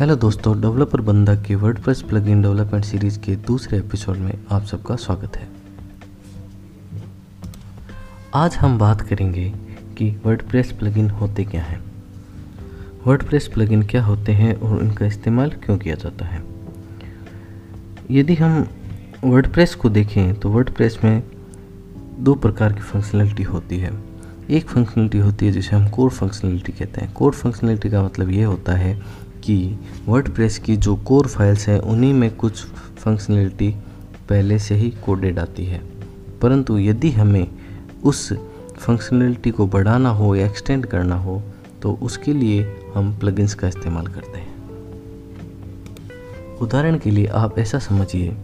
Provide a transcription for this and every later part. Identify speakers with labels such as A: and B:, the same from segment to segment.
A: Hello दोस्तों, developer बंदा के word WordPress plugin development series के दूसरे एपिसोड में आप सबका स्वागत है। आज हम बात करेंगे कि वर्डप्रेस प्लगइन होते क्या हैं। वर्डप्रेस प्लगइन क्या होते हैं और उनका इस्तेमाल क्यों किया जाता है? यदि हम वर्डप्रेस को देखें तो वर्डप्रेस में दो प्रकार की फंक्शनलिटी होती है। एक फंक्शनलिटी होती है जिसे हम कोर फंक्शनलिटी कहते हैं। कोर फंक्शनलिटी का मतलब ये होता है कि वर्डप्रेस की जो कोर फाइल्स हैं, उन्हीं में कुछ फंक्शनलिटी पहले से ही कोडेड आती है। परंतु यदि हमें उस फंक्शनलिटी को बढ़ाना हो या एक्सटेंड करना हो तो उसके लिए हम प्लगइन्स का इस्तेमाल करते हैं। उदाहरण के लिए आप ऐसा समझिए,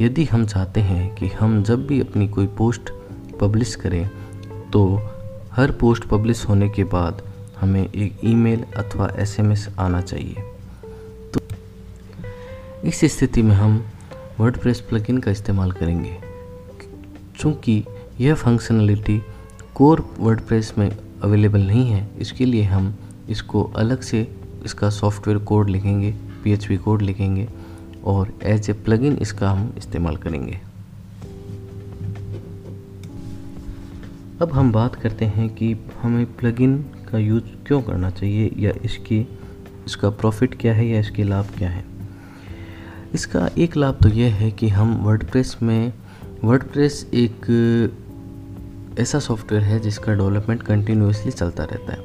A: यदि हम चाहते हैं कि हम जब भी अपनी कोई पोस्ट पब्लिश करें तो हर पोस्ट पब्लिश होने के बाद हमें एक ईमेल अथवा एसएमएस आना चाहिए। इस स्थिति में हम वर्डप्रेस प्लगइन का इस्तेमाल करेंगे। चूँकि यह फंक्शनलिटी कोर वर्डप्रेस में अवेलेबल नहीं है, इसके लिए हम इसको अलग से इसका सॉफ्टवेयर कोड लिखेंगे पीएचपी कोड लिखेंगे और एज ए प्लगइन इसका हम इस्तेमाल करेंगे। अब हम बात करते हैं कि हमें प्लगइन का यूज़ क्यों करना चाहिए या इसकी, इसका प्रॉफिट क्या है या इसके लाभ क्या है। इसका एक लाभ तो यह है कि हम वर्डप्रेस में वर्डप्रेस एक ऐसा सॉफ्टवेयर है जिसका डेवलपमेंट कंटिन्यूसली चलता रहता है।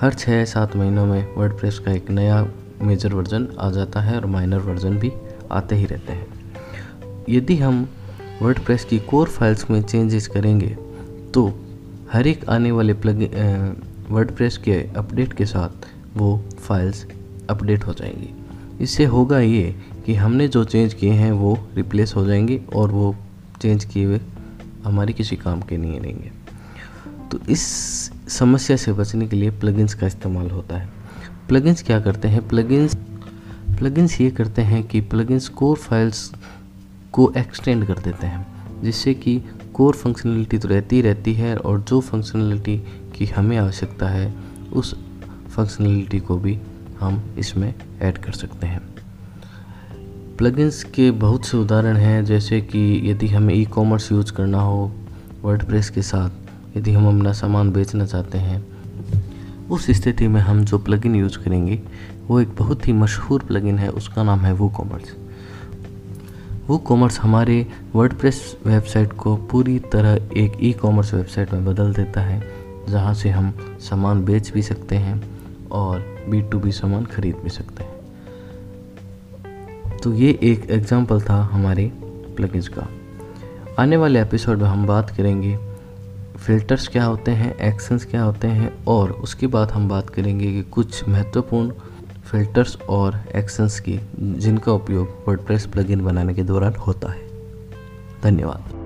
A: हर छः सात महीनों में वर्डप्रेस का एक नया मेजर वर्जन आ जाता है और माइनर वर्जन भी आते ही रहते हैं। यदि हम वर्डप्रेस की कोर फाइल्स में चेंजेस करेंगे तो हर एक आने वाले प्लग वर्डप्रेस के अपडेट के साथ वो फाइल्स अपडेट हो जाएँगी। इससे होगा ये कि हमने जो चेंज किए हैं वो रिप्लेस हो जाएँगे और वो चेंज किए हुए हमारे किसी काम के नहीं रहेंगे। तो इस समस्या से बचने के लिए प्लगइन्स का इस्तेमाल होता है। प्लगइन्स क्या करते हैं? प्लगइन्स प्लगइन्स ये करते हैं कि प्लगइन्स कोर फाइल्स को एक्सटेंड कर देते हैं, जिससे कि कोर फंक्शनलिटी तो रहती ही रहती है और जो फंक्शनलिटी की हमें आवश्यकता है, उस फंक्शनलिटी को भी हम इसमें ऐड कर सकते हैं। प्लगइन्स के बहुत से उदाहरण हैं, जैसे कि यदि हमें ई कॉमर्स यूज़ करना हो वर्डप्रेस के साथ, यदि हम अपना सामान बेचना चाहते हैं, उस स्थिति में हम जो प्लगइन यूज़ करेंगे, वो एक बहुत ही मशहूर प्लगइन है, उसका नाम है वो कॉमर्स वो कॉमर्स हमारे वर्डप्रेस वेबसाइट को पूरी तरह एक ई कॉमर्स वेबसाइट में बदल देता है, जहाँ से हम सामान बेच भी सकते हैं और बी टू बी सामान खरीद भी सकते हैं। तो ये एक एग्जांपल था हमारे प्लगइन्स का। आने वाले एपिसोड में हम बात करेंगे फ़िल्टर्स क्या होते हैं एक्शंस क्या होते हैं और उसके बाद हम बात करेंगे कि कुछ महत्वपूर्ण फ़िल्टर्स और एक्शंस की जिनका उपयोग वर्डप्रेस प्लगइन बनाने के दौरान होता है। धन्यवाद।